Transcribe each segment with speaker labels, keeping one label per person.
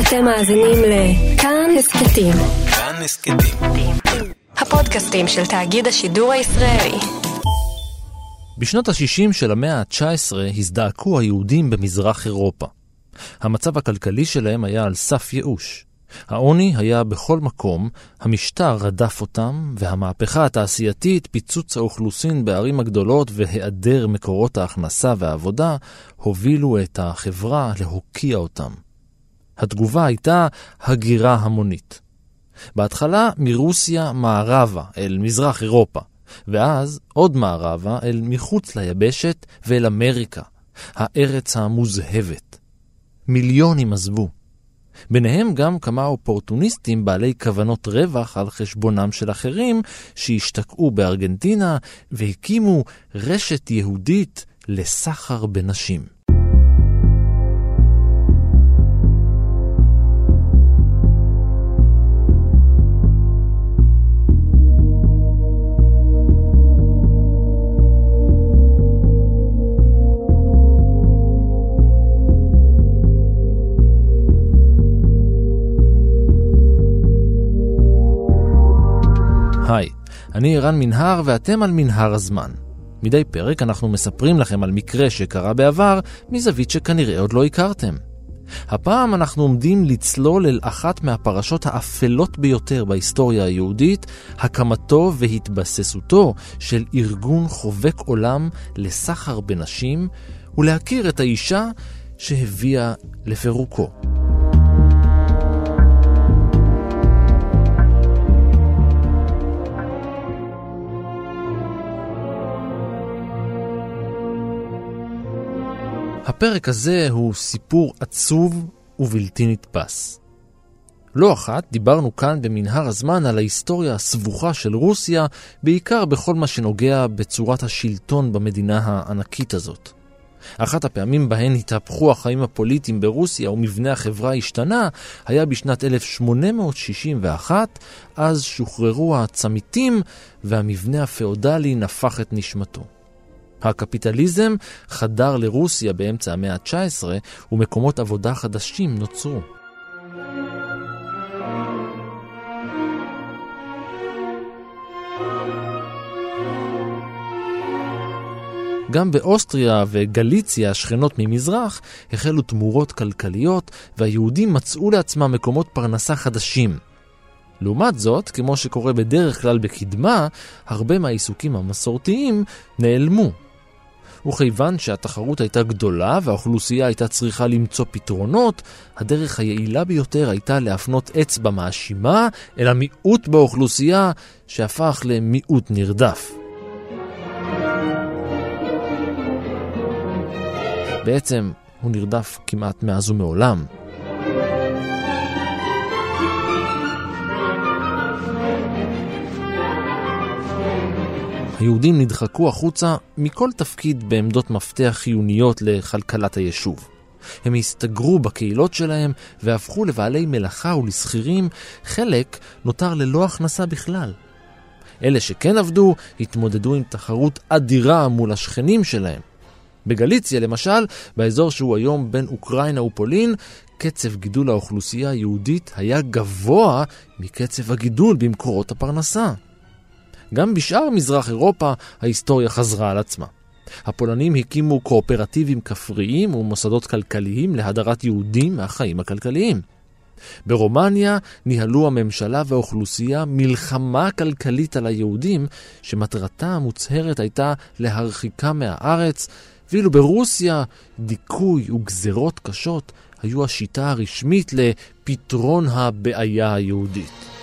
Speaker 1: אתם מאזינים לכאן הסכתים.
Speaker 2: כאן הסכתים.
Speaker 1: הפודקאסטים של תאגיד השידור הישראלי.
Speaker 3: בשנות ה-60 של המאה ה-19 הזדעקו היהודים במזרח אירופה. המצב הכלכלי שלהם היה על סף ייאוש. העוני היה בכל מקום, המשטר רדף אותם, והמהפכה התעשייתית, פיצוץ האוכלוסין בערים הגדולות והיעדר מקורות ההכנסה והעבודה, הובילו את החברה להוקיע אותם. התגובה הייתה הגירה המונית. בהתחלה מרוסיה מערבה אל מזרח אירופה, ואז עוד מערבה אל מחוץ ליבשת ואל אמריקה, הארץ המוזהבת. מיליונים עזבו. ביניהם גם כמה אופורטוניסטים בעלי כוונות רווח על חשבונם של אחרים שהשתקעו בארגנטינה והקימו רשת יהודית לסחר בנשים. היי, אני ערן מנהר ואתם על מנהר הזמן. מדי פרק אנחנו מספרים לכם על מקרה שקרה בעבר מזווית שכנראה עוד לא הכרתם. הפעם אנחנו עומדים לצלול אל אחת מהפרשות האפלות ביותר בהיסטוריה היהודית, הקמתו והתבססותו של ארגון חובק עולם לסחר בנשים, ולהכיר את האישה שהביאה לפירוקו. הפרק הזה הוא סיפור עצוב ובלתי נתפס. לא אחת דיברנו כאן במנהר הזמן על ההיסטוריה הסבוכה של רוסיה, בעיקר בכל מה שנוגע בצורת השלטון במדינה הענקית הזאת. אחת הפעמים בהן התהפכו החיים הפוליטיים ברוסיה ומבנה החברה השתנה, היה בשנת 1861, אז שוחררו הצמיתים והמבנה הפאודלי נפח את נשמתו. הקפיטליזם חדר לרוסיה באמצע המאה ה-19 ומקומות עבודה חדשים נוצרו. גם באוסטריה וגליציה, השכנות ממזרח, החלו תמורות כלכליות, והיהודים מצאו לעצמם מקומות פרנסה חדשים. לעומת זאת, כמו שקורה בדרך כלל בקדמה, הרבה מהעיסוקים המסורתיים נעלמו. וכיוון שהתחרות הייתה גדולה והאוכלוסייה הייתה צריכה למצוא פתרונות, הדרך היעילה ביותר הייתה להפנות אצבע מאשימה אל המיעוט באוכלוסייה שהפך למיעוט נרדף. בעצם הוא נרדף כמעט מאז ומעולם. היהודים נדחקו החוצה מכל תפקיד בעמדות מפתח חיוניות לכלכלת היישוב. הם הסתגרו בקהילות שלהם והפכו לבעלי מלאכה ולשכירים, חלק נותר ללא הכנסה בכלל. אלה שכן עבדו, התמודדו עם תחרות אדירה מול השכנים שלהם. בגליציה, למשל, באזור שהוא היום בין אוקראינה ופולין, קצב גידול האוכלוסייה היהודית היה גבוה מקצב הגידול במקורות הפרנסה. גם בשאר מזרח אירופה ההיסטוריה חזרה על עצמה. הפולנים הקימו קואופרטיבים כפריים ומוסדות כלכליים להדרת יהודים מהחיים הכלכליים. ברומניה ניהלו הממשלה והאוכלוסייה מלחמה כלכלית על היהודים, שמטרתה המוצהרת הייתה להרחיקם מהארץ, ואילו ברוסיה דיכוי וגזרות קשות היו השיטה הרשמית לפתרון הבעיה היהודית.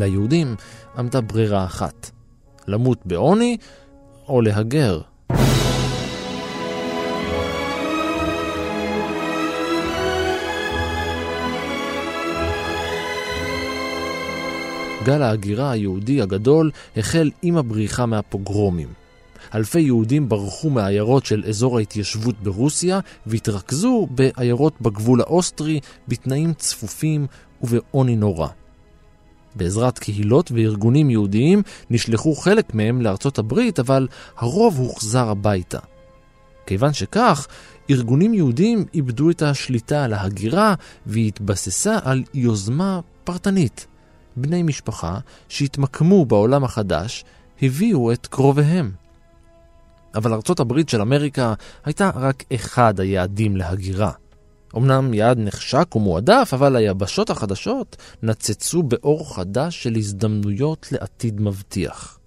Speaker 3: ליהודים עמדה ברירה אחת, למות בעוני או להגר. גל ההגירה היהודי הגדול החל עם הבריחה מהפוגרומים. אלפי יהודים ברחו מהעיירות של אזור ההתיישבות ברוסיה והתרכזו בעיירות בגבול האוסטרי בתנאים צפופים ובעוני נורא. בעזרת קהילות וארגונים יהודיים נשלחו חלק מהם לארצות הברית, אבל הרוב הוחזר הביתה. כיוון שכך, ארגונים יהודים איבדו את השליטה על ההגירה והיא התבססה על יוזמה פרטנית. בני משפחה שהתמקמו בעולם החדש הביאו את קרוביהם. אבל ארצות הברית של אמריקה הייתה רק אחד היעדים להגירה. אמנם יעד נחשק ומועדף, אבל היבשות החדשות נצצו באור חדש של הזדמנויות לעתיד מבטיח.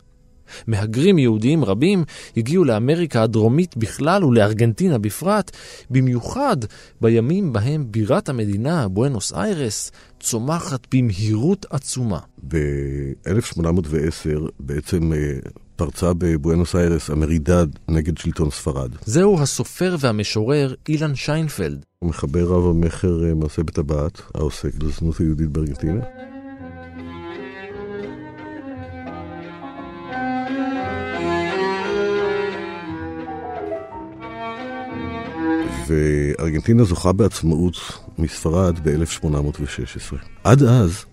Speaker 3: מהגרים יהודיים רבים הגיעו לאמריקה הדרומית בכלל ולארגנטינה בפרט, במיוחד בימים בהם בירת המדינה, בואנוס איירס, צומחת במהירות עצומה.
Speaker 4: ב-1810 בעצם אה, פרצה בבואנוס איירס המרידד נגד שלטון ספרד.
Speaker 3: זהו הסופר והמשורר אילן שיינפלד.
Speaker 4: הוא מחבר רב המכר אה, מעשה בטבעת, העוסק בזנות היהודית בארגנטינה. וארגנטינה זוכה בעצמאות מספרד ב-1816. עד אז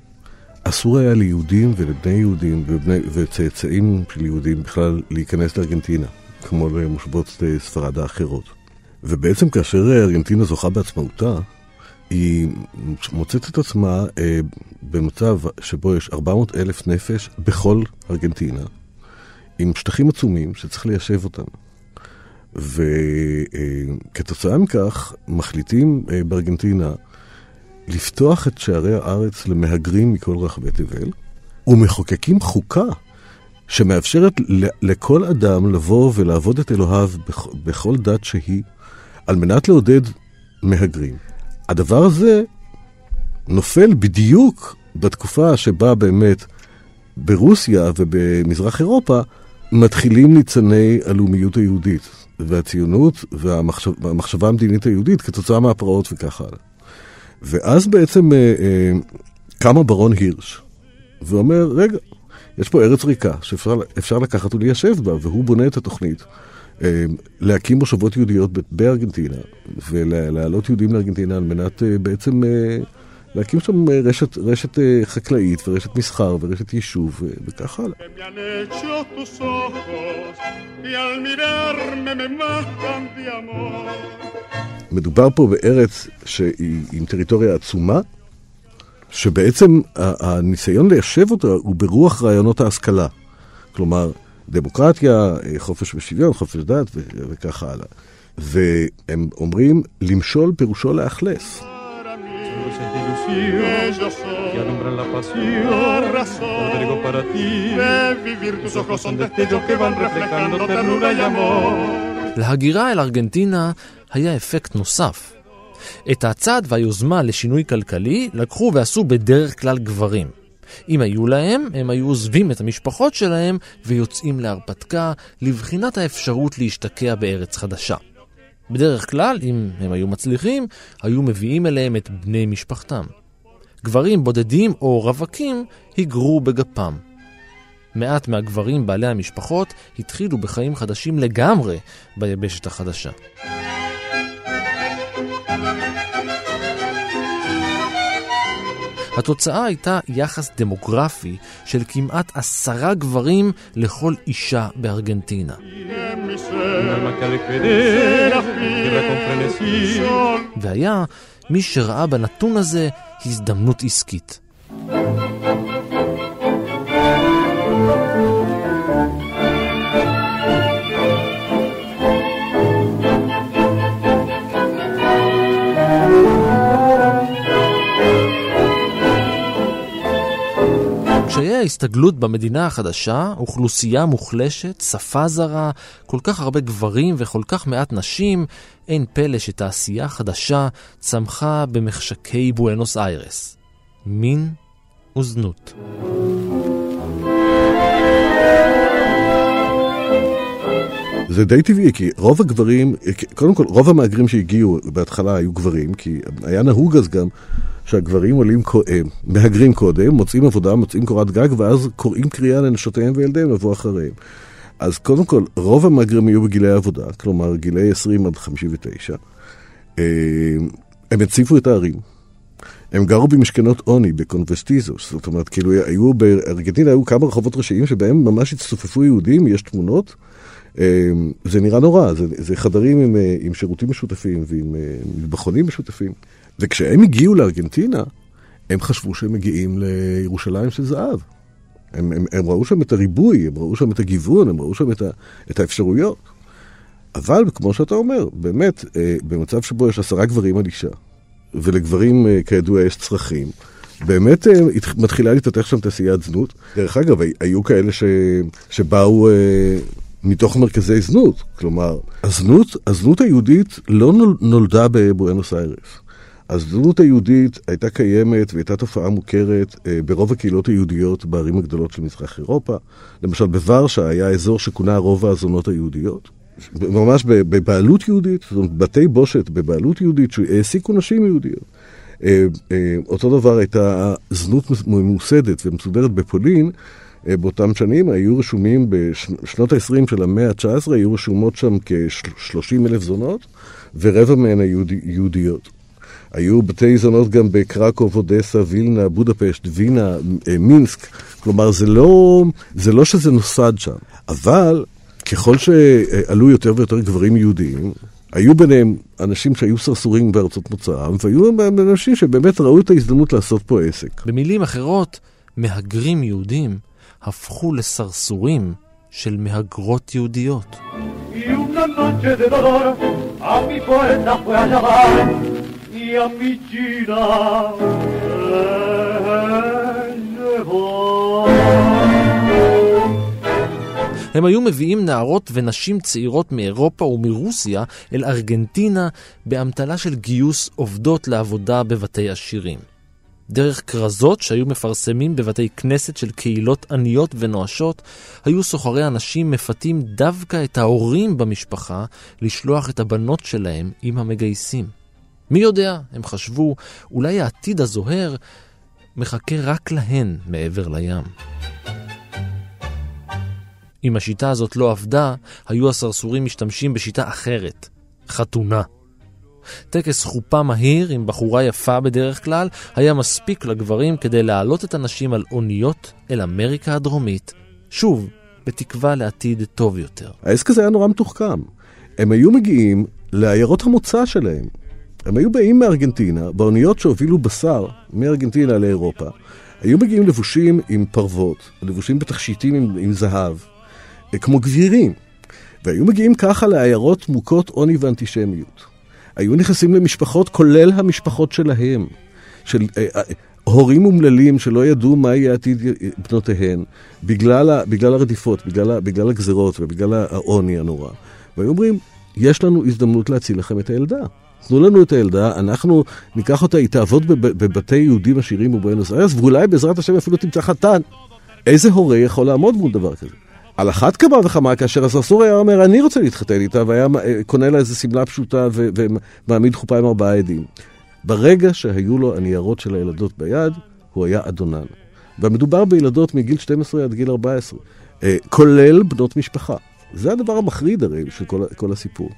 Speaker 4: אסור היה ליהודים ולבני יהודים ובני, וצאצאים של יהודים בכלל להיכנס לארגנטינה, כמו למושבות אה, ספרד האחרות. ובעצם כאשר ארגנטינה זוכה בעצמאותה, היא מוצאת את עצמה אה, במצב שבו יש 400 אלף נפש בכל ארגנטינה, עם שטחים עצומים שצריך ליישב אותם. וכתוצאה מכך מחליטים אה, בארגנטינה לפתוח את שערי הארץ למהגרים מכל רחבי תבל, ומחוקקים חוקה שמאפשרת לכל אדם לבוא ולעבוד את אלוהיו בכל דת שהיא, על מנת לעודד מהגרים. הדבר הזה נופל בדיוק בתקופה שבה באמת ברוסיה ובמזרח אירופה מתחילים ניצני הלאומיות היהודית. והציונות והמחשב, והמחשבה המדינית היהודית כתוצאה מהפרעות וכך הלאה. ואז בעצם אה, אה, קם הברון הירש ואומר, רגע, יש פה ארץ ריקה שאפשר לקחת וליישב בה, והוא בונה את התוכנית. אה, להקים מושבות יהודיות בארגנטינה ולהעלות יהודים לארגנטינה על מנת אה, בעצם אה, להקים שם אה, רשת, רשת אה, חקלאית ורשת מסחר ורשת יישוב אה, וכך הלאה. מדובר פה בארץ שהיא עם טריטוריה עצומה, שבעצם הניסיון ליישב אותה הוא ברוח רעיונות ההשכלה. כלומר, דמוקרטיה, חופש ושוויון, חופש דת וכך הלאה. והם אומרים, למשול פירושו לאכלס. Que alumbran la pasión, razón, para ti, vivir tus ojos son destellos que van reflejando ternura y amor.
Speaker 3: להגירה אל ארגנטינה היה אפקט נוסף. את הצעד והיוזמה לשינוי כלכלי לקחו ועשו בדרך כלל גברים. אם היו להם, הם היו עוזבים את המשפחות שלהם ויוצאים להרפתקה לבחינת האפשרות להשתקע בארץ חדשה. בדרך כלל, אם הם היו מצליחים, היו מביאים אליהם את בני משפחתם. גברים בודדים או רווקים היגרו בגפם. מעט מהגברים בעלי המשפחות התחילו בחיים חדשים לגמרי ביבשת החדשה. התוצאה הייתה יחס דמוגרפי של כמעט עשרה גברים לכל אישה בארגנטינה. והיה מי שראה בנתון הזה הזדמנות עסקית. ההסתגלות במדינה החדשה, אוכלוסייה מוחלשת, שפה זרה, כל כך הרבה גברים וכל כך מעט נשים, אין פלא שתעשייה חדשה צמחה במחשקי בואנוס איירס. מין וזנות.
Speaker 4: זה די טבעי, כי רוב הגברים, קודם כל, רוב המהגרים שהגיעו בהתחלה היו גברים, כי היה נהוג אז גם שהגברים עולים, אה, מהגרים קודם, מוצאים עבודה, מוצאים קורת גג, ואז קוראים קריאה לנשותיהם וילדיהם לבוא אחריהם. אז קודם כל, רוב המהגרים היו בגילי העבודה, כלומר גילי 20 עד 59. אה, הם הציפו את הערים. הם גרו במשכנות עוני, בקונבסטיזוס. זאת אומרת, כאילו, היו בארגנטינה, היו כמה רחובות ראשיים שבהם ממש הצטופפו יהודים, יש תמונות. אה, זה נראה נורא, זה, זה חדרים עם, עם שירותים משותפים ועם מטבחונים משותפים. וכשהם הגיעו לארגנטינה, הם חשבו שהם מגיעים לירושלים של זהב. הם, הם, הם ראו שם את הריבוי, הם ראו שם את הגיוון, הם ראו שם את, ה, את האפשרויות. אבל כמו שאתה אומר, באמת, אה, במצב שבו יש עשרה גברים על אישה, ולגברים אה, כידוע יש צרכים, באמת אה, מתחילה להתפתח שם תעשיית זנות. דרך אגב, היו כאלה ש, שבאו אה, מתוך מרכזי זנות. כלומר, הזנות, הזנות היהודית לא נולדה בבואנוס איירס. הזנות היהודית הייתה קיימת והייתה תופעה מוכרת אה, ברוב הקהילות היהודיות בערים הגדולות של מזרח אירופה. למשל בוורשה היה אזור שכונה רוב הזונות היהודיות. ממש בבעלות יהודית, זאת אומרת בתי בושת בבעלות יהודית שהעסיקו נשים יהודיות. אה, אה, אותו דבר הייתה זנות ממוסדת ומסודרת בפולין. באותם שנים היו רשומים בשנות ה-20 של המאה ה-19, היו רשומות שם כ-30 אלף זונות, ורבע מהן היו יהודיות. היו בתי זונות גם בקרקוב, אודסה, וילנה, בודפשט, וינה, אה, מינסק. כלומר, זה לא, זה לא שזה נוסד שם. אבל ככל שעלו יותר ויותר גברים יהודיים, היו ביניהם אנשים שהיו סרסורים בארצות מוצאם, והיו אנשים שבאמת ראו את ההזדמנות לעשות פה עסק.
Speaker 3: במילים אחרות, מהגרים יהודים הפכו לסרסורים של מהגרות יהודיות. Mi avvicina הם היו מביאים נערות ונשים צעירות מאירופה ומרוסיה אל ארגנטינה באמתלה של גיוס עובדות לעבודה בבתי עשירים. דרך כרזות שהיו מפרסמים בבתי כנסת של קהילות עניות ונואשות, היו סוחרי הנשים מפתים דווקא את ההורים במשפחה לשלוח את הבנות שלהם עם המגייסים. מי יודע, הם חשבו, אולי העתיד הזוהר מחכה רק להן מעבר לים. אם השיטה הזאת לא עבדה, היו הסרסורים משתמשים בשיטה אחרת, חתונה. טקס חופה מהיר עם בחורה יפה בדרך כלל היה מספיק לגברים כדי להעלות את הנשים על אוניות אל אמריקה הדרומית, שוב, בתקווה לעתיד טוב יותר.
Speaker 4: העסק הזה היה נורא מתוחכם. הם היו מגיעים לעיירות המוצא שלהם, הם היו באים מארגנטינה, באוניות שהובילו בשר מארגנטינה לאירופה, היו מגיעים לבושים עם פרוות, לבושים בתכשיטים עם, עם זהב, אה, כמו גבירים, והיו מגיעים ככה לעיירות מוכות עוני ואנטישמיות. היו נכנסים למשפחות, כולל המשפחות שלהם, של אה, אה, הורים אומללים שלא ידעו מה יהיה עתיד בנותיהן, בגלל, בגלל הרדיפות, בגלל, בגלל הגזרות ובגלל העוני הנורא. והיו אומרים, יש לנו הזדמנות להציל לכם את הילדה. תנו לנו את הילדה, אנחנו ניקח אותה, היא תעבוד בבתי יהודים עשירים ובואנוס איירס, ואולי בעזרת השם אפילו תמצא חתן. איזה הורה יכול לעמוד מול דבר כזה? על אחת כמה וכמה כאשר הסרסור היה אומר, אני רוצה להתחתן איתה, והיה אה, קונה לה איזה שמלה פשוטה ומעמיד חופה עם ארבעה עדים. ברגע שהיו לו הניירות של הילדות ביד, הוא היה אדונן. ומדובר בילדות מגיל 12 עד גיל 14, אה, כולל בנות משפחה. זה הדבר המחריד הרי של כל, כל הסיפור.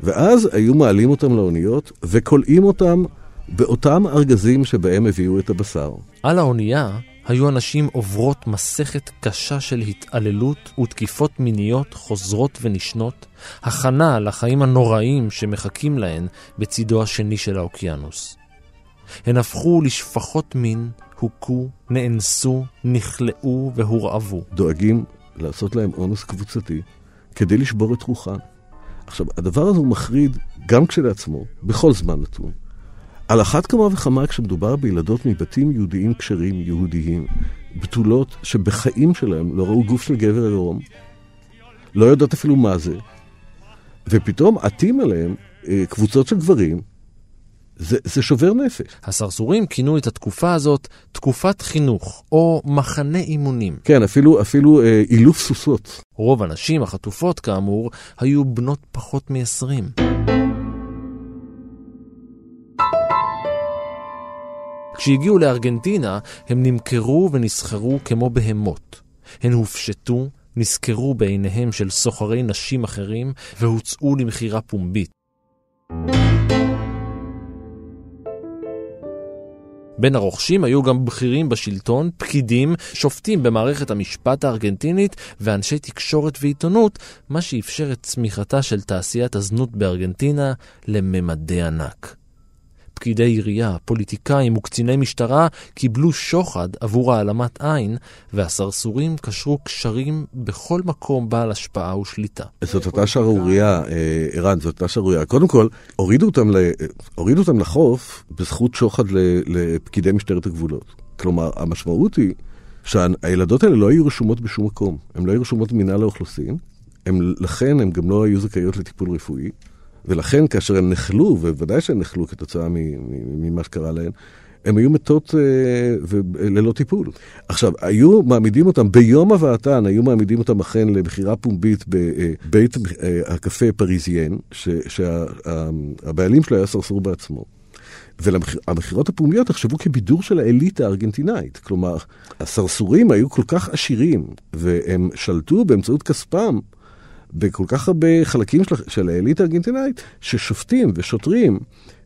Speaker 4: ואז היו מעלים אותם לאוניות וכולאים אותם באותם ארגזים שבהם הביאו את הבשר.
Speaker 3: על האונייה היו הנשים עוברות מסכת קשה של התעללות ותקיפות מיניות חוזרות ונשנות, הכנה לחיים הנוראים שמחכים להן בצידו השני של האוקיינוס. הן הפכו לשפחות מין, הוכו, נאנסו, נכלאו והורעבו.
Speaker 4: דואגים לעשות להם אונס קבוצתי כדי לשבור את רוחן. עכשיו, הדבר הזה הוא מחריד גם כשלעצמו, בכל זמן נתון. על אחת כמה וכמה כשמדובר בילדות מבתים יהודיים כשרים, יהודיים, בתולות שבחיים שלהם לא ראו גוף של גבר עירום, לא יודעות אפילו מה זה, ופתאום עטים עליהם אה, קבוצות של גברים זה, זה שובר נפש.
Speaker 3: הסרסורים כינו את התקופה הזאת תקופת חינוך, או מחנה אימונים.
Speaker 4: כן, אפילו, אפילו אה, אילוף סוסות.
Speaker 3: רוב הנשים החטופות, כאמור, היו בנות פחות מ-20. כשהגיעו לארגנטינה, הם נמכרו ונסחרו כמו בהמות. הן הופשטו נסקרו בעיניהם של סוחרי נשים אחרים והוצאו למכירה פומבית. בין הרוכשים היו גם בכירים בשלטון, פקידים, שופטים במערכת המשפט הארגנטינית ואנשי תקשורת ועיתונות, מה שאפשר את צמיחתה של תעשיית הזנות בארגנטינה לממדי ענק. פקידי עירייה, פוליטיקאים וקציני משטרה קיבלו שוחד עבור העלמת עין, והסרסורים קשרו קשרים בכל מקום בעל השפעה ושליטה.
Speaker 4: זאת אותה שערורייה, אה, ערן, זאת אותה שערורייה. קודם כל, הורידו אותם, לחוף בזכות שוחד לפקידי משטרת הגבולות. כלומר, המשמעות היא שהילדות האלה לא היו רשומות בשום מקום. הן לא היו רשומות במנהל האוכלוסין, הם, לכן הן גם לא היו זכאיות לטיפול רפואי. ולכן כאשר הן נחלו, ובוודאי שהן נחלו כתוצאה ממה שקרה להן, הן היו מתות אה, ללא טיפול. עכשיו, היו מעמידים אותם, ביום הבאתן, היו מעמידים אותם אכן לבחירה פומבית בבית אה, הקפה פריזיין, שהבעלים שלו היה סרסור בעצמו. והמכירות הפומביות נחשבו כבידור של האליטה הארגנטינאית. כלומר, הסרסורים היו כל כך עשירים, והם שלטו באמצעות כספם בכל כך הרבה חלקים של, של האליטה הארגנטינאית, ששופטים ושוטרים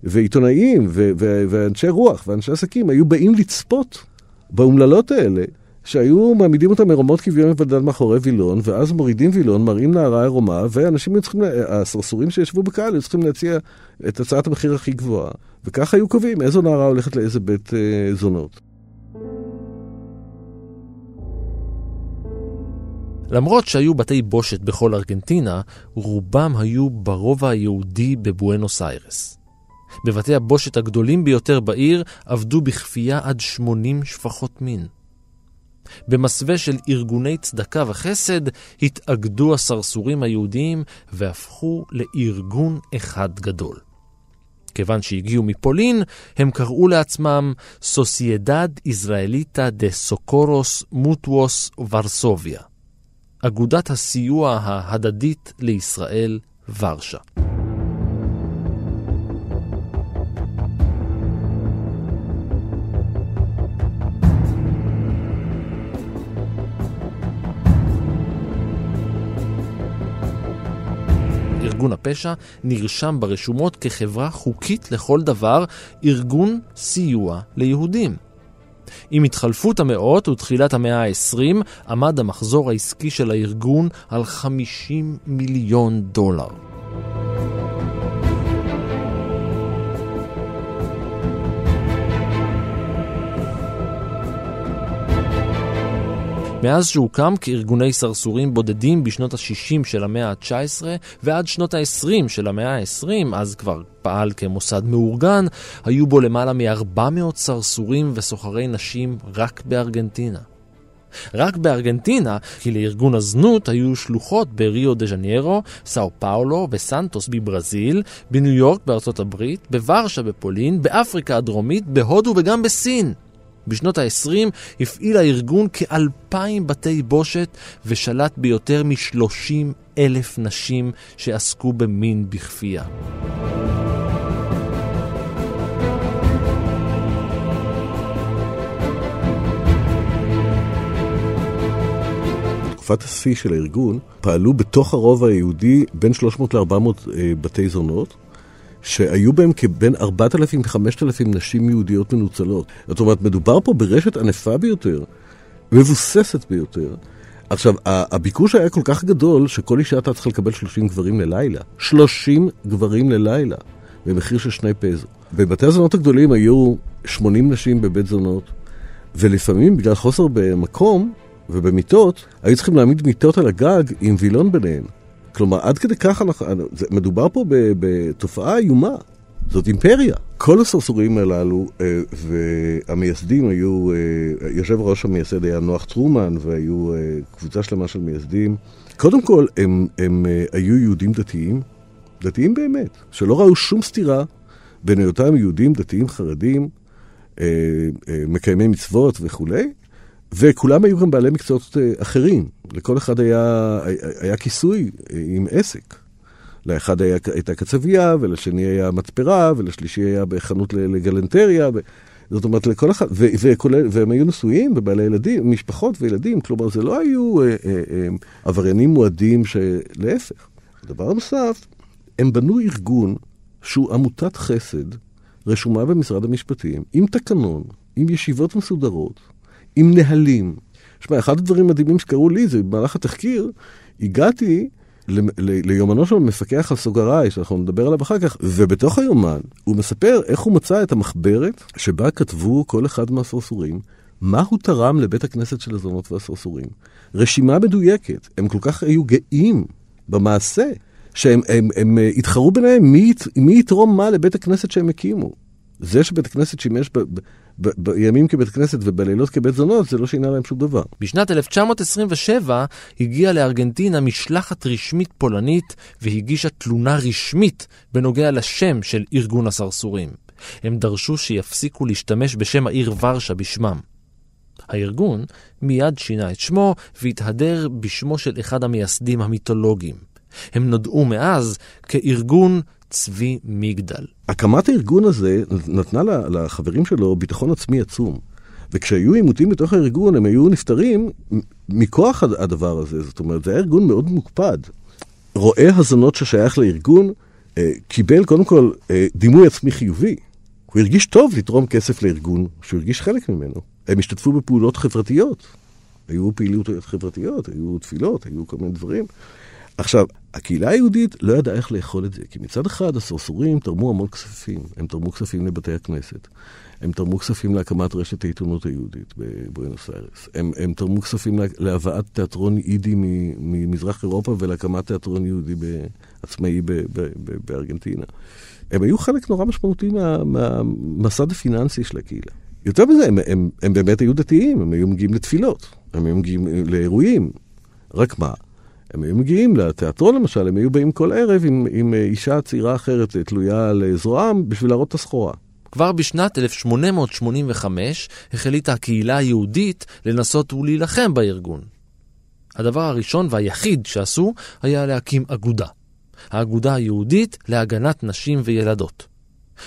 Speaker 4: ועיתונאים ו, ו, ואנשי רוח ואנשי עסקים היו באים לצפות באומללות האלה, שהיו מעמידים אותם מרמות כביון מבדד מאחורי וילון, ואז מורידים וילון, מראים נערה עירומה, ואנשים היו צריכים, הסרסורים שישבו בקהל היו צריכים להציע את הצעת המחיר הכי גבוהה. וככה היו קובעים איזו נערה הולכת לאיזה בית אה, זונות.
Speaker 3: למרות שהיו בתי בושת בכל ארגנטינה, רובם היו ברובע היהודי בבואנוס איירס. בבתי הבושת הגדולים ביותר בעיר עבדו בכפייה עד 80 שפחות מין. במסווה של ארגוני צדקה וחסד התאגדו הסרסורים היהודיים והפכו לארגון אחד גדול. כיוון שהגיעו מפולין, הם קראו לעצמם סוסיידד איזראליטה דה סוקורוס מוטווס ורסוביה. אגודת הסיוע ההדדית לישראל, ורשה. ארגון הפשע נרשם ברשומות כחברה חוקית לכל דבר, ארגון סיוע ליהודים. עם התחלפות המאות ותחילת המאה ה-20 עמד המחזור העסקי של הארגון על 50 מיליון דולר. מאז שהוקם כארגוני סרסורים בודדים בשנות ה-60 של המאה ה-19 ועד שנות ה-20 של המאה ה-20, אז כבר פעל כמוסד מאורגן, היו בו למעלה מ-400 סרסורים וסוחרי נשים רק בארגנטינה. רק בארגנטינה, כי לארגון הזנות היו שלוחות בריו דה ז'ניירו, סאו פאולו וסנטוס בברזיל, בניו יורק בארצות הברית, בוורשה בפולין, באפריקה הדרומית, בהודו וגם בסין. בשנות ה-20 הפעיל הארגון כאלפיים בתי בושת ושלט ביותר מ-30 אלף נשים שעסקו במין בכפייה.
Speaker 4: בתקופת השיא של הארגון פעלו בתוך הרובע היהודי בין 300 ל-400 אה, בתי זונות, שהיו בהם כבין 4,000 ל-5,000 נשים יהודיות מנוצלות. זאת אומרת, מדובר פה ברשת ענפה ביותר, מבוססת ביותר. עכשיו, הביקוש היה כל כך גדול, שכל אישה הייתה צריכה לקבל 30 גברים ללילה. 30 גברים ללילה, במחיר של שני פזו. בבתי הזונות הגדולים היו 80 נשים בבית זונות, ולפעמים, בגלל חוסר במקום ובמיטות, היו צריכים להעמיד מיטות על הגג עם וילון ביניהן. כלומר, עד כדי כך אנחנו, מדובר פה בתופעה איומה. זאת אימפריה. כל הסרסורים הללו, אה, והמייסדים היו, אה, יושב ראש המייסד היה נוח טרומן, והיו אה, קבוצה שלמה של מייסדים. קודם כל, הם, הם היו יהודים דתיים, דתיים באמת, שלא ראו שום סתירה בין היותם יהודים דתיים חרדים, מקיימי מצוות וכולי, וכולם היו גם בעלי מקצועות אחרים. לכל אחד היה, היה כיסוי עם עסק. לאחד היה, הייתה קצבייה, ולשני היה מתפרה, ולשלישי היה בחנות לגלנטריה. ו... זאת אומרת, לכל אחד, ו- וכולל, והם היו נשואים ובעלי ילדים, משפחות וילדים, כלומר, זה לא היו אה, אה, אה, עבריינים מועדים שלהפך. דבר נוסף, הם בנו ארגון שהוא עמותת חסד, רשומה במשרד המשפטים, עם תקנון, עם ישיבות מסודרות, עם נהלים. שמע, אחד הדברים המדהימים שקרו לי זה במהלך התחקיר, הגעתי ליומנו של המפקח על סוגריי, שאנחנו נדבר עליו אחר כך, ובתוך היומן הוא מספר איך הוא מצא את המחברת שבה כתבו כל אחד מהסרסורים, מה הוא תרם לבית הכנסת של הזונות והסרסורים. רשימה מדויקת, הם כל כך היו גאים במעשה, שהם הם, הם, הם התחרו ביניהם מי, מי יתרום מה לבית הכנסת שהם הקימו. זה שבית הכנסת שימש בימים כבית כנסת ובלילות כבית זונות, זה לא שינה להם שום דבר.
Speaker 3: בשנת 1927 הגיעה לארגנטינה משלחת רשמית פולנית והגישה תלונה רשמית בנוגע לשם של ארגון הסרסורים. הם דרשו שיפסיקו להשתמש בשם העיר ורשה בשמם. הארגון מיד שינה את שמו והתהדר בשמו של אחד המייסדים המיתולוגיים. הם נודעו מאז כארגון צבי מגדל.
Speaker 4: הקמת הארגון הזה נתנה לחברים שלו ביטחון עצמי עצום. וכשהיו עימותים בתוך הארגון, הם היו נפטרים מכוח הדבר הזה. זאת אומרת, זה היה ארגון מאוד מוקפד. רואה הזונות ששייך לארגון אה, קיבל קודם כל אה, דימוי עצמי חיובי. הוא הרגיש טוב לתרום כסף לארגון שהוא הרגיש חלק ממנו. הם השתתפו בפעולות חברתיות. היו פעילות חברתיות, היו תפילות, היו כל מיני דברים. עכשיו, הקהילה היהודית לא ידעה איך לאכול את זה, כי מצד אחד הסרסורים תרמו המון כספים. הם תרמו כספים לבתי הכנסת. הם תרמו כספים להקמת רשת העיתונות היהודית בבואנוס איירס. הם, הם תרמו כספים להבאת תיאטרון יידי ממזרח אירופה ולהקמת תיאטרון יהודי עצמאי בארגנטינה. הם היו חלק נורא משמעותי מהמסד מה, הפיננסי של הקהילה. יותר מזה, הם, הם, הם באמת היו דתיים, הם היו מגיעים לתפילות, הם היו מגיעים לאירועים. רק מה? הם היו מגיעים לתיאטרון למשל, הם היו באים כל ערב עם, עם אישה צעירה אחרת תלויה על זרועם בשביל להראות את הסחורה.
Speaker 3: כבר בשנת 1885 החליטה הקהילה היהודית לנסות ולהילחם בארגון. הדבר הראשון והיחיד שעשו היה להקים אגודה. האגודה היהודית להגנת נשים וילדות.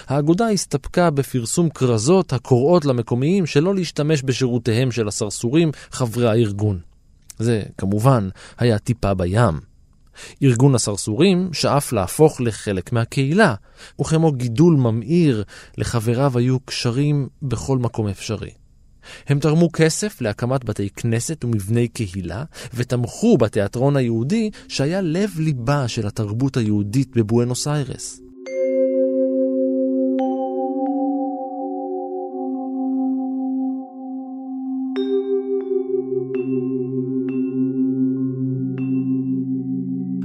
Speaker 3: האגודה הסתפקה בפרסום כרזות הקוראות למקומיים שלא להשתמש בשירותיהם של הסרסורים חברי הארגון. זה, כמובן, היה טיפה בים. ארגון הסרסורים שאף להפוך לחלק מהקהילה, וכמו גידול ממאיר, לחבריו היו קשרים בכל מקום אפשרי. הם תרמו כסף להקמת בתי כנסת ומבני קהילה, ותמכו בתיאטרון היהודי שהיה לב-ליבה של התרבות היהודית בבואנוס איירס.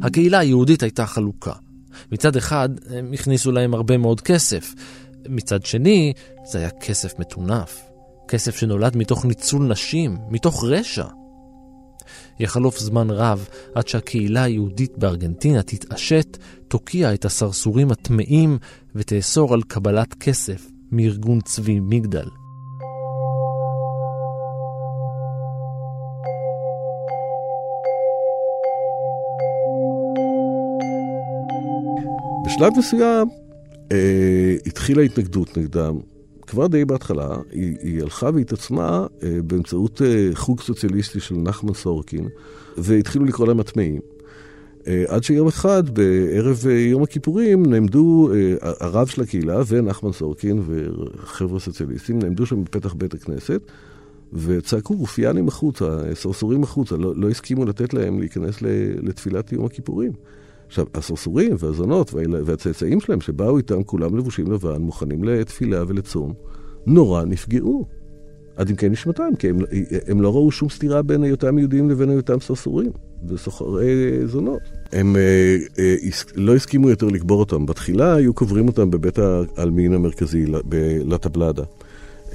Speaker 3: הקהילה היהודית הייתה חלוקה. מצד אחד, הם הכניסו להם הרבה מאוד כסף. מצד שני, זה היה כסף מטונף. כסף שנולד מתוך ניצול נשים, מתוך רשע. יחלוף זמן רב עד שהקהילה היהודית בארגנטינה תתעשת, תוקיע את הסרסורים הטמאים ותאסור על קבלת כסף מארגון צבי מגדל.
Speaker 4: בשלב מסוים אה, התחילה התנגדות נגדם. כבר די בהתחלה, היא, היא הלכה והתעצמה אה, באמצעות אה, חוג סוציאליסטי של נחמן סורקין, והתחילו לקרוא להם הטמאים. אה, עד שיום אחד, בערב אה, יום הכיפורים, נעמדו אה, הרב של הקהילה ונחמן סורקין וחבר'ה סוציאליסטים, נעמדו שם בפתח בית הכנסת, וצעקו רופיאנים החוצה, סרסורים החוצה, לא, לא הסכימו לתת להם להיכנס לתפילת יום הכיפורים. עכשיו, הסרסורים והזונות והצאצאים שלהם שבאו איתם כולם לבושים לבן, מוכנים לתפילה ולצום, נורא נפגעו. עד עמקי נשמתם, כי הם, הם לא ראו שום סתירה בין היותם יהודים לבין היותם סרסורים וסוחרי זונות. הם אה, אה, לא הסכימו יותר לקבור אותם. בתחילה היו קוברים אותם בבית העלמין המרכזי, לטבלדה.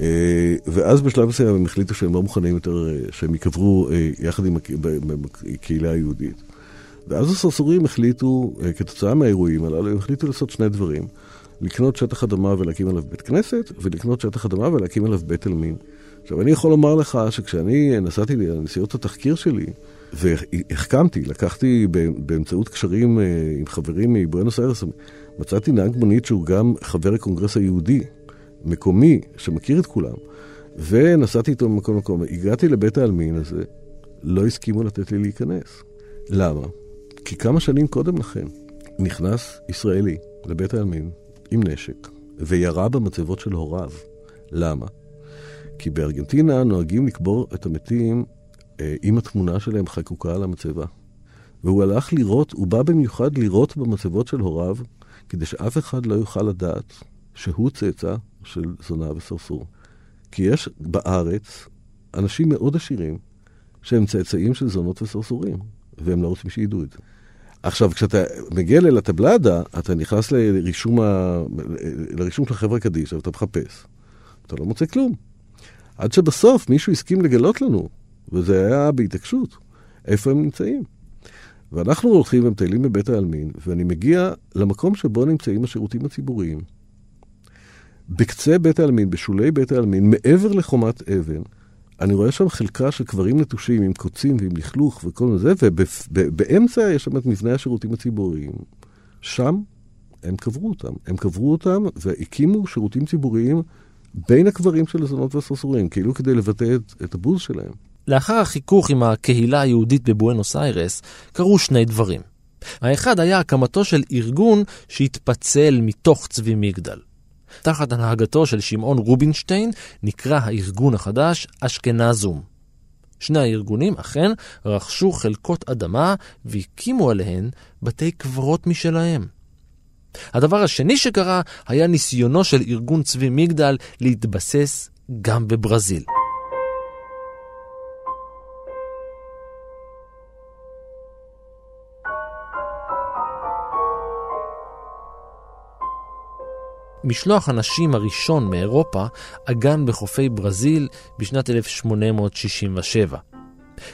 Speaker 4: אה, ואז בשלב מסוים הם החליטו שהם לא מוכנים יותר, אה, שהם ייקברו אה, יחד עם הקהילה היהודית. ואז הסרסורים החליטו, אה, כתוצאה מהאירועים הללו, הם החליטו לעשות שני דברים. לקנות שטח אדמה ולהקים עליו בית כנסת, ולקנות שטח אדמה ולהקים עליו בית עלמין. עכשיו, אני יכול לומר לך שכשאני נסעתי לנסיעות התחקיר שלי, והחכמתי, לקחתי באמצעות קשרים אה, עם חברים מבואנוס איירס, מצאתי נהג מונית שהוא גם חבר הקונגרס היהודי, מקומי, שמכיר את כולם, ונסעתי איתו ממקום למקום. הגעתי לבית העלמין הזה, לא הסכימו לתת לי להיכנס. למה? כי כמה שנים קודם לכן נכנס ישראלי לבית העלמין עם נשק, וירה במצבות של הוריו. למה? כי בארגנטינה נוהגים לקבור את המתים אה, עם התמונה שלהם חקוקה על המצבה. והוא הלך לראות, הוא בא במיוחד לראות במצבות של הוריו, כדי שאף אחד לא יוכל לדעת שהוא צאצא של זונה וסרסור. כי יש בארץ אנשים מאוד עשירים שהם צאצאים של זונות וסרסורים, והם לא רוצים שידעו את זה. עכשיו, כשאתה מגיע לטבלדה, אתה נכנס לרישום, ה... לרישום של החברה קדישא ואתה מחפש. אתה לא מוצא כלום. עד שבסוף מישהו הסכים לגלות לנו, וזה היה בהתעקשות, איפה הם נמצאים. ואנחנו הולכים ומטיילים בבית העלמין, ואני מגיע למקום שבו נמצאים השירותים הציבוריים. בקצה בית העלמין, בשולי בית העלמין, מעבר לחומת אבן, אני רואה שם חלקה של קברים נטושים עם קוצים ועם לכלוך וכל זה, ובאמצע יש שם את מבנה השירותים הציבוריים. שם הם קברו אותם. הם קברו אותם והקימו שירותים ציבוריים בין הקברים של הזונות והסרסורים, כאילו כדי לבטא את, את הבוז שלהם.
Speaker 3: לאחר החיכוך עם הקהילה היהודית בבואנוס איירס, קרו שני דברים. האחד היה הקמתו של ארגון שהתפצל מתוך צבי מגדל. תחת הנהגתו של שמעון רובינשטיין נקרא הארגון החדש אשכנזום. שני הארגונים אכן רכשו חלקות אדמה והקימו עליהן בתי קברות משלהם. הדבר השני שקרה היה ניסיונו של ארגון צבי מגדל להתבסס גם בברזיל. משלוח הנשים הראשון מאירופה עגן בחופי ברזיל בשנת 1867.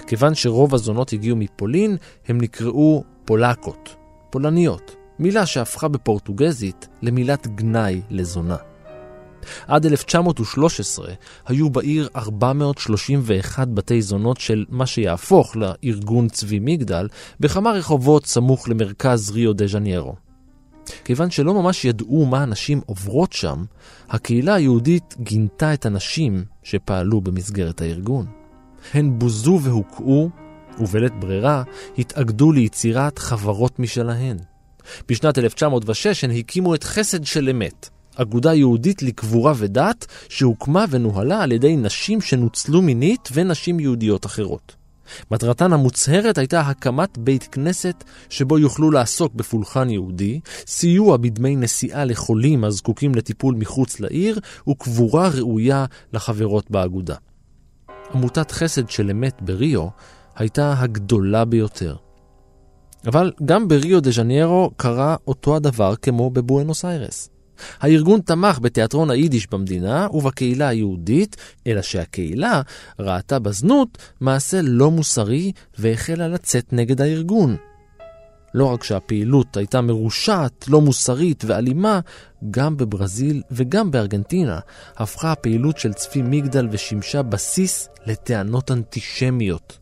Speaker 3: כיוון שרוב הזונות הגיעו מפולין, הם נקראו פולקות, פולניות, מילה שהפכה בפורטוגזית למילת גנאי לזונה. עד 1913 היו בעיר 431 בתי זונות של מה שיהפוך לארגון צבי מגדל בכמה רחובות סמוך למרכז ריו דה ז'ניירו. כיוון שלא ממש ידעו מה הנשים עוברות שם, הקהילה היהודית גינתה את הנשים שפעלו במסגרת הארגון. הן בוזו והוקעו, ובלית ברירה התאגדו ליצירת חברות משלהן. בשנת 1906 הן הקימו את חסד של אמת, אגודה יהודית לקבורה ודת שהוקמה ונוהלה על ידי נשים שנוצלו מינית ונשים יהודיות אחרות. מטרתן המוצהרת הייתה הקמת בית כנסת שבו יוכלו לעסוק בפולחן יהודי, סיוע בדמי נסיעה לחולים הזקוקים לטיפול מחוץ לעיר, וקבורה ראויה לחברות באגודה. עמותת חסד של אמת בריו הייתה הגדולה ביותר. אבל גם בריו דה ז'ניירו קרה אותו הדבר כמו בבואנוס איירס. הארגון תמך בתיאטרון היידיש במדינה ובקהילה היהודית, אלא שהקהילה ראתה בזנות מעשה לא מוסרי והחלה לצאת נגד הארגון. לא רק שהפעילות הייתה מרושעת, לא מוסרית ואלימה, גם בברזיל וגם בארגנטינה הפכה הפעילות של צפי מגדל ושימשה בסיס לטענות אנטישמיות.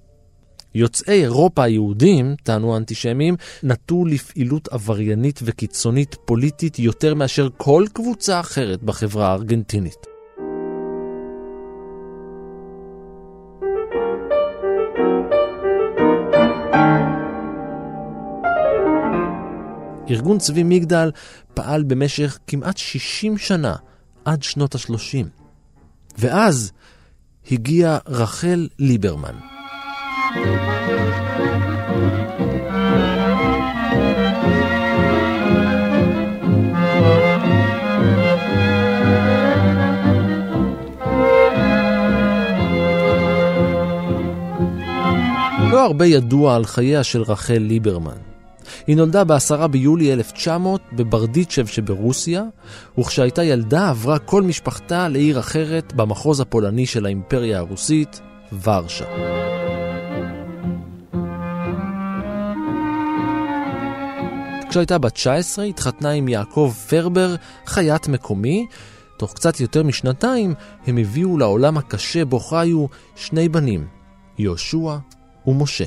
Speaker 3: יוצאי אירופה היהודים, טענו האנטישמים, נטו לפעילות עבריינית וקיצונית פוליטית יותר מאשר כל קבוצה אחרת בחברה הארגנטינית. ארגון צבי מגדל פעל במשך כמעט 60 שנה, עד שנות ה-30. ואז הגיע רחל ליברמן. לא הרבה ידוע על חייה של רחל ליברמן. היא נולדה ב-10 ביולי 1900 בברדיצ'ב שברוסיה, וכשהייתה ילדה עברה כל משפחתה לעיר אחרת במחוז הפולני של האימפריה הרוסית, ורשה. כשהייתה בת 19 התחתנה עם יעקב פרבר, חייט מקומי. תוך קצת יותר משנתיים הם הביאו לעולם הקשה בו חיו שני בנים, יהושע ומשה.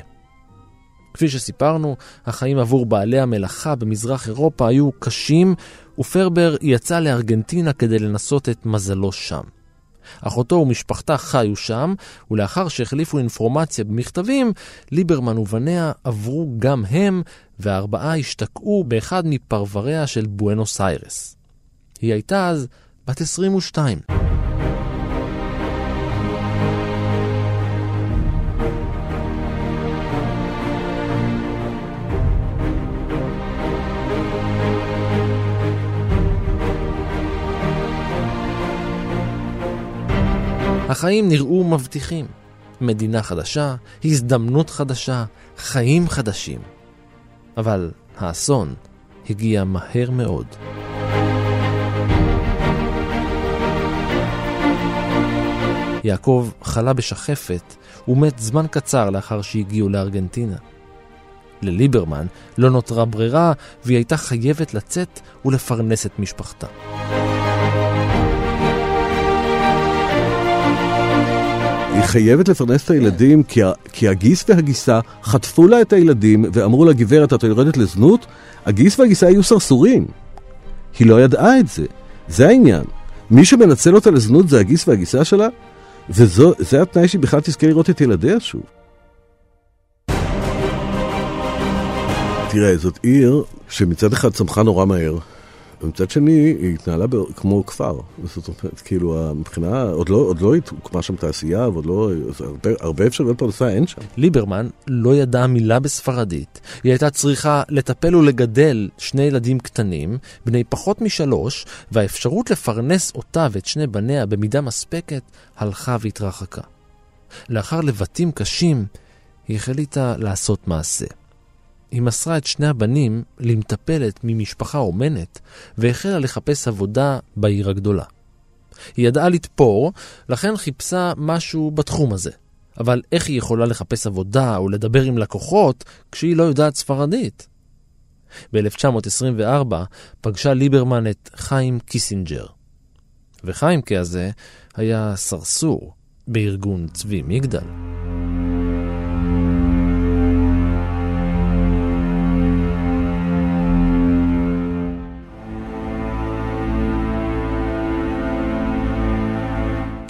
Speaker 3: כפי שסיפרנו, החיים עבור בעלי המלאכה במזרח אירופה היו קשים ופרבר יצא לארגנטינה כדי לנסות את מזלו שם. אחותו ומשפחתה חיו שם, ולאחר שהחליפו אינפורמציה במכתבים, ליברמן ובניה עברו גם הם, והארבעה השתקעו באחד מפרבריה של בואנוס איירס. היא הייתה אז בת 22. החיים נראו מבטיחים. מדינה חדשה, הזדמנות חדשה, חיים חדשים. אבל האסון הגיע מהר מאוד. יעקב חלה בשחפת ומת זמן קצר לאחר שהגיעו לארגנטינה. לליברמן לא נותרה ברירה והיא הייתה חייבת לצאת ולפרנס את משפחתה.
Speaker 4: היא חייבת לפרנס את הילדים כי, כי הגיס והגיסה חטפו לה את הילדים ואמרו לה, גברת, את יורדת לזנות? הגיס והגיסה היו סרסורים. היא לא ידעה את זה. זה העניין. מי שמנצל אותה לזנות זה הגיס והגיסה שלה, וזה התנאי שהיא בכלל תזכה לראות את ילדיה שוב. תראה, זאת עיר שמצד אחד צמחה נורא מהר, ומצד שני, היא התנהלה כמו כפר. זאת אומרת, כאילו, מבחינה, עוד לא, עוד לא הוקמה שם תעשייה, ועוד לא, הרבה, הרבה אפשרויות פרנסה אין שם.
Speaker 3: ליברמן לא ידע מילה בספרדית. היא הייתה צריכה לטפל ולגדל שני ילדים קטנים, בני פחות משלוש, והאפשרות לפרנס אותה ואת שני בניה במידה מספקת, הלכה והתרחקה. לאחר לבטים קשים, היא החליטה לעשות מעשה. היא מסרה את שני הבנים למטפלת ממשפחה אומנת, והחלה לחפש עבודה בעיר הגדולה. היא ידעה לתפור, לכן חיפשה משהו בתחום הזה. אבל איך היא יכולה לחפש עבודה או לדבר עם לקוחות כשהיא לא יודעת ספרדית? ב-1924 פגשה ליברמן את חיים קיסינג'ר. וחיים הזה היה סרסור בארגון צבי מגדל.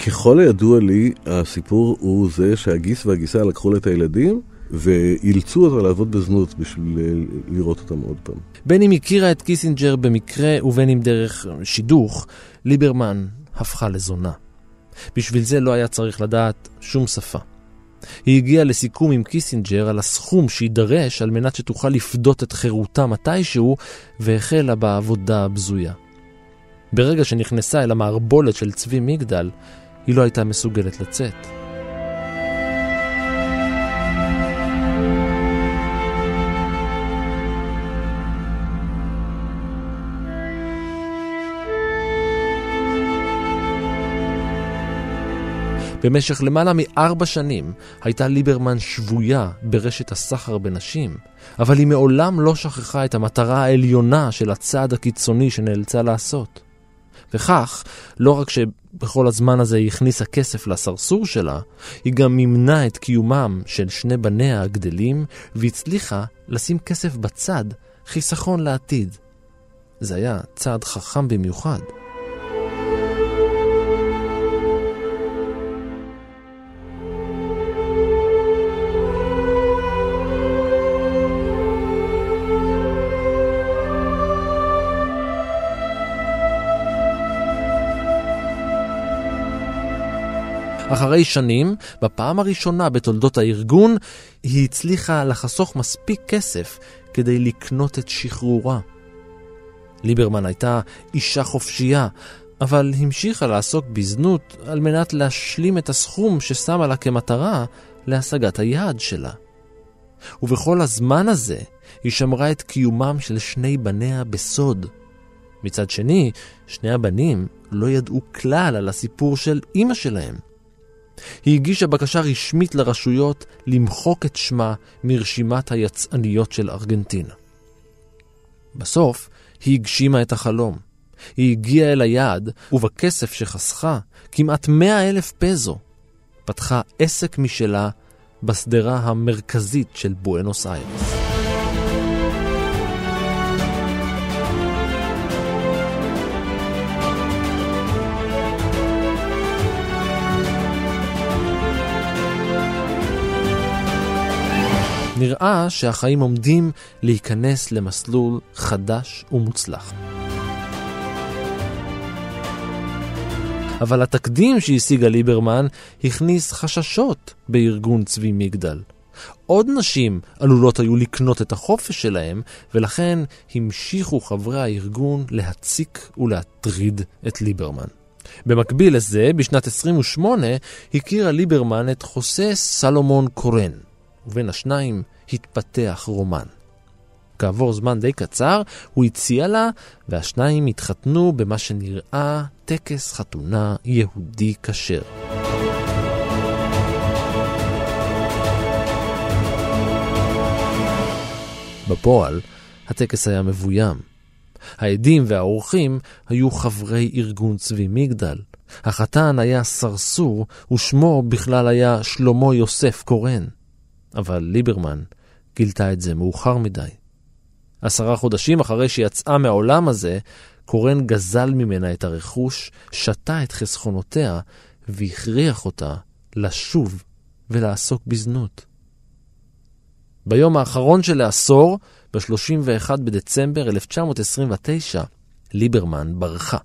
Speaker 4: ככל הידוע לי, הסיפור הוא זה שהגיס והגיסה לקחו לה את הילדים ואילצו אותה לעבוד בזנות בשביל לראות אותם עוד פעם.
Speaker 3: בין אם הכירה את קיסינג'ר במקרה ובין אם דרך שידוך, ליברמן הפכה לזונה. בשביל זה לא היה צריך לדעת שום שפה. היא הגיעה לסיכום עם קיסינג'ר על הסכום שיידרש על מנת שתוכל לפדות את חירותה מתישהו, והחלה בעבודה הבזויה. ברגע שנכנסה אל המערבולת של צבי מגדל, היא לא הייתה מסוגלת לצאת. במשך למעלה מארבע שנים הייתה ליברמן שבויה ברשת הסחר בנשים, אבל היא מעולם לא שכחה את המטרה העליונה של הצעד הקיצוני שנאלצה לעשות. וכך, לא רק שבכל הזמן הזה היא הכניסה כסף לסרסור שלה, היא גם מימנה את קיומם של שני בניה הגדלים, והצליחה לשים כסף בצד, חיסכון לעתיד. זה היה צעד חכם במיוחד. אחרי שנים, בפעם הראשונה בתולדות הארגון, היא הצליחה לחסוך מספיק כסף כדי לקנות את שחרורה. ליברמן הייתה אישה חופשייה, אבל המשיכה לעסוק בזנות על מנת להשלים את הסכום ששמה לה כמטרה להשגת היעד שלה. ובכל הזמן הזה היא שמרה את קיומם של שני בניה בסוד. מצד שני, שני הבנים לא ידעו כלל על הסיפור של אימא שלהם. היא הגישה בקשה רשמית לרשויות למחוק את שמה מרשימת היצאניות של ארגנטינה. בסוף היא הגשימה את החלום. היא הגיעה אל היעד, ובכסף שחסכה, כמעט מאה אלף פזו, פתחה עסק משלה בשדרה המרכזית של בואנוס איירס. נראה שהחיים עומדים להיכנס למסלול חדש ומוצלח. אבל התקדים שהשיגה ליברמן הכניס חששות בארגון צבי מגדל. עוד נשים עלולות היו לקנות את החופש שלהם, ולכן המשיכו חברי הארגון להציק ולהטריד את ליברמן. במקביל לזה, בשנת 28 הכירה ליברמן את חוסה סלומון קורן, ובין השניים התפתח רומן. כעבור זמן די קצר הוא הציע לה, והשניים התחתנו במה שנראה טקס חתונה יהודי כשר. בפועל, הטקס היה מבוים. העדים והאורחים היו חברי ארגון צבי מגדל. החתן היה סרסור, ושמו בכלל היה שלמה יוסף קורן. אבל ליברמן גילתה את זה מאוחר מדי. עשרה חודשים אחרי שיצאה מהעולם הזה, קורן גזל ממנה את הרכוש, שתה את חסכונותיה, והכריח אותה לשוב ולעסוק בזנות. ביום האחרון של העשור, ב-31 בדצמבר 1929, ליברמן ברחה.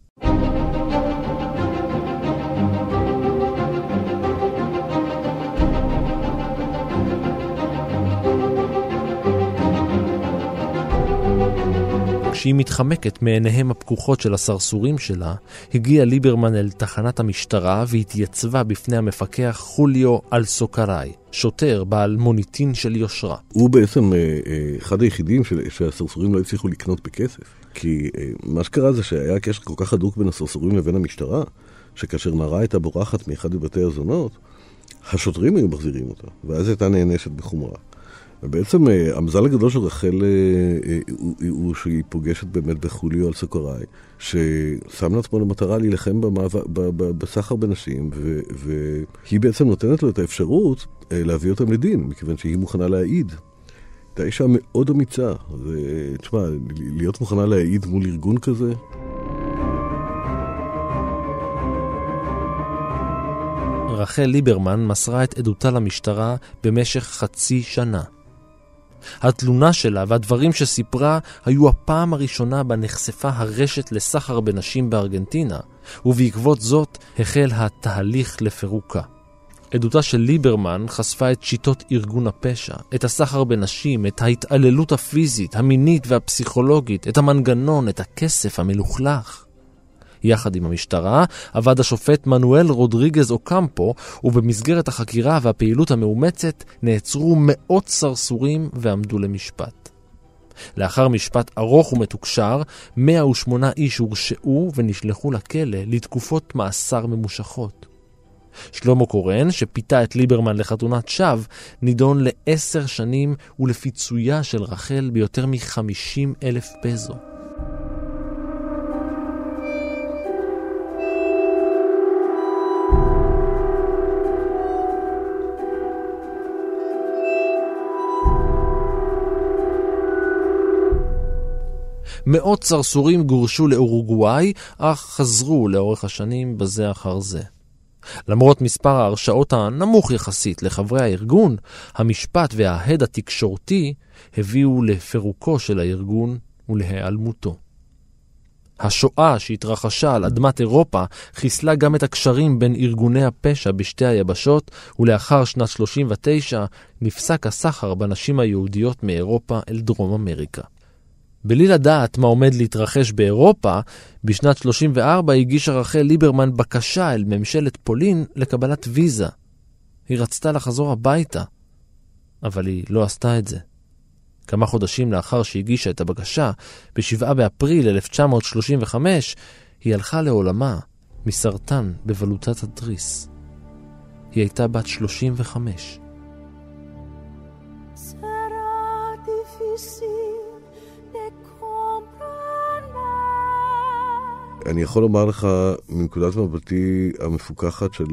Speaker 3: כשהיא מתחמקת מעיניהם הפקוחות של הסרסורים שלה, הגיע ליברמן אל תחנת המשטרה והתייצבה בפני המפקח חוליו אלסוקראי, שוטר בעל מוניטין של יושרה.
Speaker 4: הוא בעצם אה, אה, אחד היחידים שהסרסורים לא הצליחו לקנות בכסף. כי אה, מה שקרה זה שהיה קשר כל כך הדוק בין הסרסורים לבין המשטרה, שכאשר נערה הייתה בורחת מאחד מבתי הזונות, השוטרים היו מחזירים אותה, ואז הייתה נענשת בחומרה. ובעצם אה, המזל הגדול של רחל אה, אה, הוא שהיא פוגשת באמת בחוליו על סוקראי, ששם לעצמו למטרה להילחם בסחר בנשים, והיא בעצם נותנת לו את האפשרות להביא אותם לדין, מכיוון שהיא מוכנה להעיד. הייתה אישה מאוד אמיצה, ותשמע, להיות מוכנה להעיד מול ארגון כזה...
Speaker 3: רחל ליברמן מסרה את עדותה למשטרה במשך חצי שנה. התלונה שלה והדברים שסיפרה היו הפעם הראשונה בה נחשפה הרשת לסחר בנשים בארגנטינה, ובעקבות זאת החל התהליך לפירוקה. עדותה של ליברמן חשפה את שיטות ארגון הפשע, את הסחר בנשים, את ההתעללות הפיזית, המינית והפסיכולוגית, את המנגנון, את הכסף המלוכלך. יחד עם המשטרה עבד השופט מנואל רודריגז אוקמפו, ובמסגרת החקירה והפעילות המאומצת נעצרו מאות סרסורים ועמדו למשפט. לאחר משפט ארוך ומתוקשר, 108 איש הורשעו ונשלחו לכלא לתקופות מאסר ממושכות. שלמה קורן, שפיתה את ליברמן לחתונת שווא, נידון לעשר שנים ולפיצויה של רחל ביותר מ-50 אלף פזו. מאות סרסורים גורשו לאורוגוואי, אך חזרו לאורך השנים בזה אחר זה. למרות מספר ההרשאות הנמוך יחסית לחברי הארגון, המשפט וההד התקשורתי הביאו לפירוקו של הארגון ולהיעלמותו. השואה שהתרחשה על אדמת אירופה חיסלה גם את הקשרים בין ארגוני הפשע בשתי היבשות, ולאחר שנת 39 נפסק הסחר בנשים היהודיות מאירופה אל דרום אמריקה. בלי לדעת מה עומד להתרחש באירופה, בשנת 34 הגישה רחל ליברמן בקשה אל ממשלת פולין לקבלת ויזה. היא רצתה לחזור הביתה, אבל היא לא עשתה את זה. כמה חודשים לאחר שהגישה את הבקשה, ב-7 באפריל 1935, היא הלכה לעולמה מסרטן בבלוטת התריס. היא הייתה בת 35.
Speaker 4: אני יכול לומר לך, מנקודת מבטי המפוקחת של,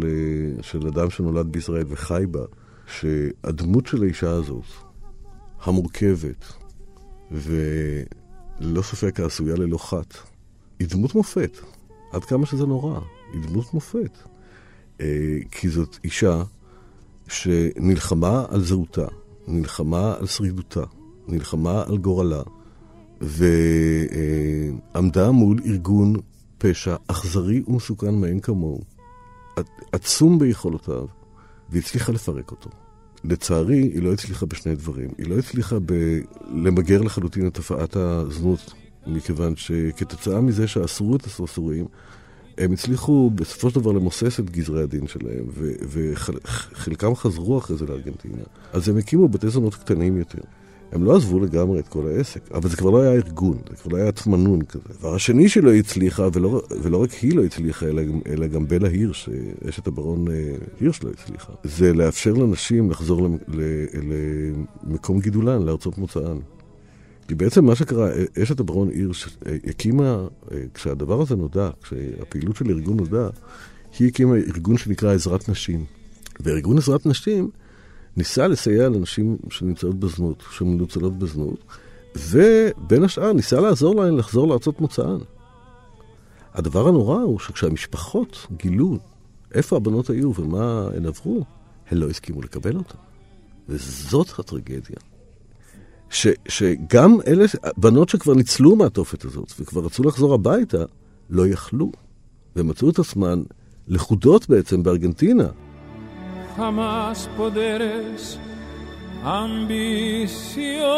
Speaker 4: של אדם שנולד בישראל וחי בה, שהדמות של האישה הזאת, המורכבת, וללא ספק העשויה ללא חת, היא דמות מופת. עד כמה שזה נורא, היא דמות מופת. אה, כי זאת אישה שנלחמה על זהותה, נלחמה על שרידותה, נלחמה על גורלה, ועמדה מול ארגון פשע אכזרי ומסוכן מאין כמוהו, עצום ביכולותיו, והצליחה לפרק אותו. לצערי, היא לא הצליחה בשני דברים. היא לא הצליחה ב- למגר לחלוטין את תופעת הזנות, מכיוון שכתוצאה מזה שאסרו את הסרסורים, הם הצליחו בסופו של דבר למוסס את גזרי הדין שלהם, וחלקם וחל... חזרו אחרי זה לארגנטינה. אז הם הקימו בתי זונות קטנים יותר. הם לא עזבו לגמרי את כל העסק, אבל זה כבר לא היה ארגון, זה כבר לא היה עצמנון כזה. הדבר השני שלא הצליחה, ולא, ולא רק היא לא הצליחה, אלא, אלא גם בלה הירש, אשת הברון אה, הירש לא הצליחה, זה לאפשר לנשים לחזור למקום גידולן, לארצות מוצאן. כי בעצם מה שקרה, אשת הברון הירש אה, הקימה, אה, כשהדבר הזה נודע, כשהפעילות של ארגון נודע, היא הקימה ארגון שנקרא עזרת נשים. וארגון עזרת נשים ניסה לסייע לנשים שנמצאות בזנות, שמנוצלות בזנות, ובין השאר ניסה לעזור להן לחזור לארצות מוצאן. הדבר הנורא הוא שכשהמשפחות גילו איפה הבנות היו ומה הן עברו, הן לא הסכימו לקבל אותן. וזאת הטרגדיה. ש, שגם אלה, בנות שכבר ניצלו מהתופת הזאת וכבר רצו לחזור הביתה, לא יכלו. ומצאו את עצמן לכודות בעצם בארגנטינה. Jamás poderes
Speaker 3: ambiciones.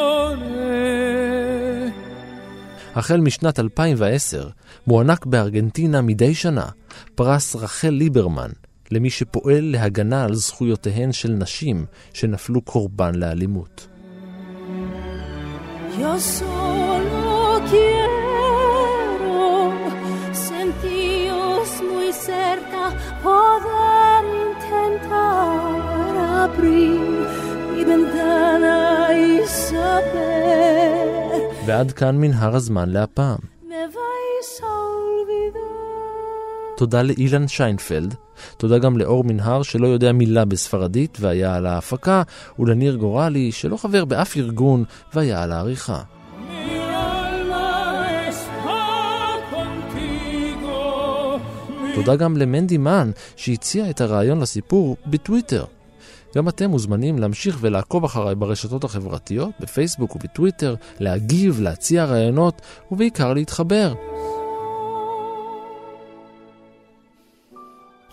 Speaker 3: החל משנת 2010 מוענק בארגנטינה מדי שנה פרס רחל ליברמן למי שפועל להגנה על זכויותיהן של נשים שנפלו קורבן לאלימות. Yo solo quiero
Speaker 4: sentiros muy cerca, poder intentar abrir mi ventana y saber. ועד כאן מנהר הזמן להפעם. תודה לאילן שיינפלד, תודה גם לאור מנהר שלא יודע מילה בספרדית והיה על ההפקה, ולניר גורלי שלא חבר באף ארגון והיה על העריכה. תודה גם למנדי מן שהציע את הרעיון לסיפור בטוויטר. גם אתם מוזמנים להמשיך ולעקוב אחריי ברשתות החברתיות, בפייסבוק ובטוויטר, להגיב, להציע רעיונות ובעיקר להתחבר.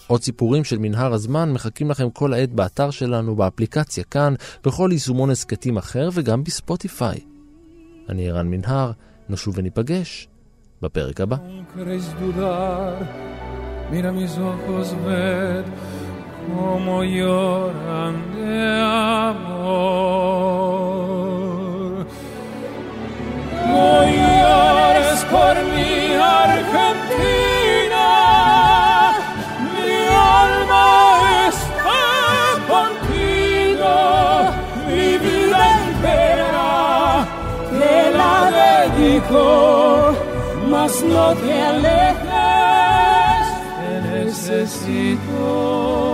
Speaker 4: עוד סיפורים של מנהר הזמן מחכים לכם כל העת באתר שלנו, באפליקציה כאן, בכל יישומון הסכתים אחר וגם בספוטיפיי. אני ערן מנהר, נשוב וניפגש בפרק הבא. Mira mis ojos, ved cómo lloran de amor. No llores por mi Argentina, mi alma está contigo, mi vida entera te la dedico, mas no te alejes. necesito.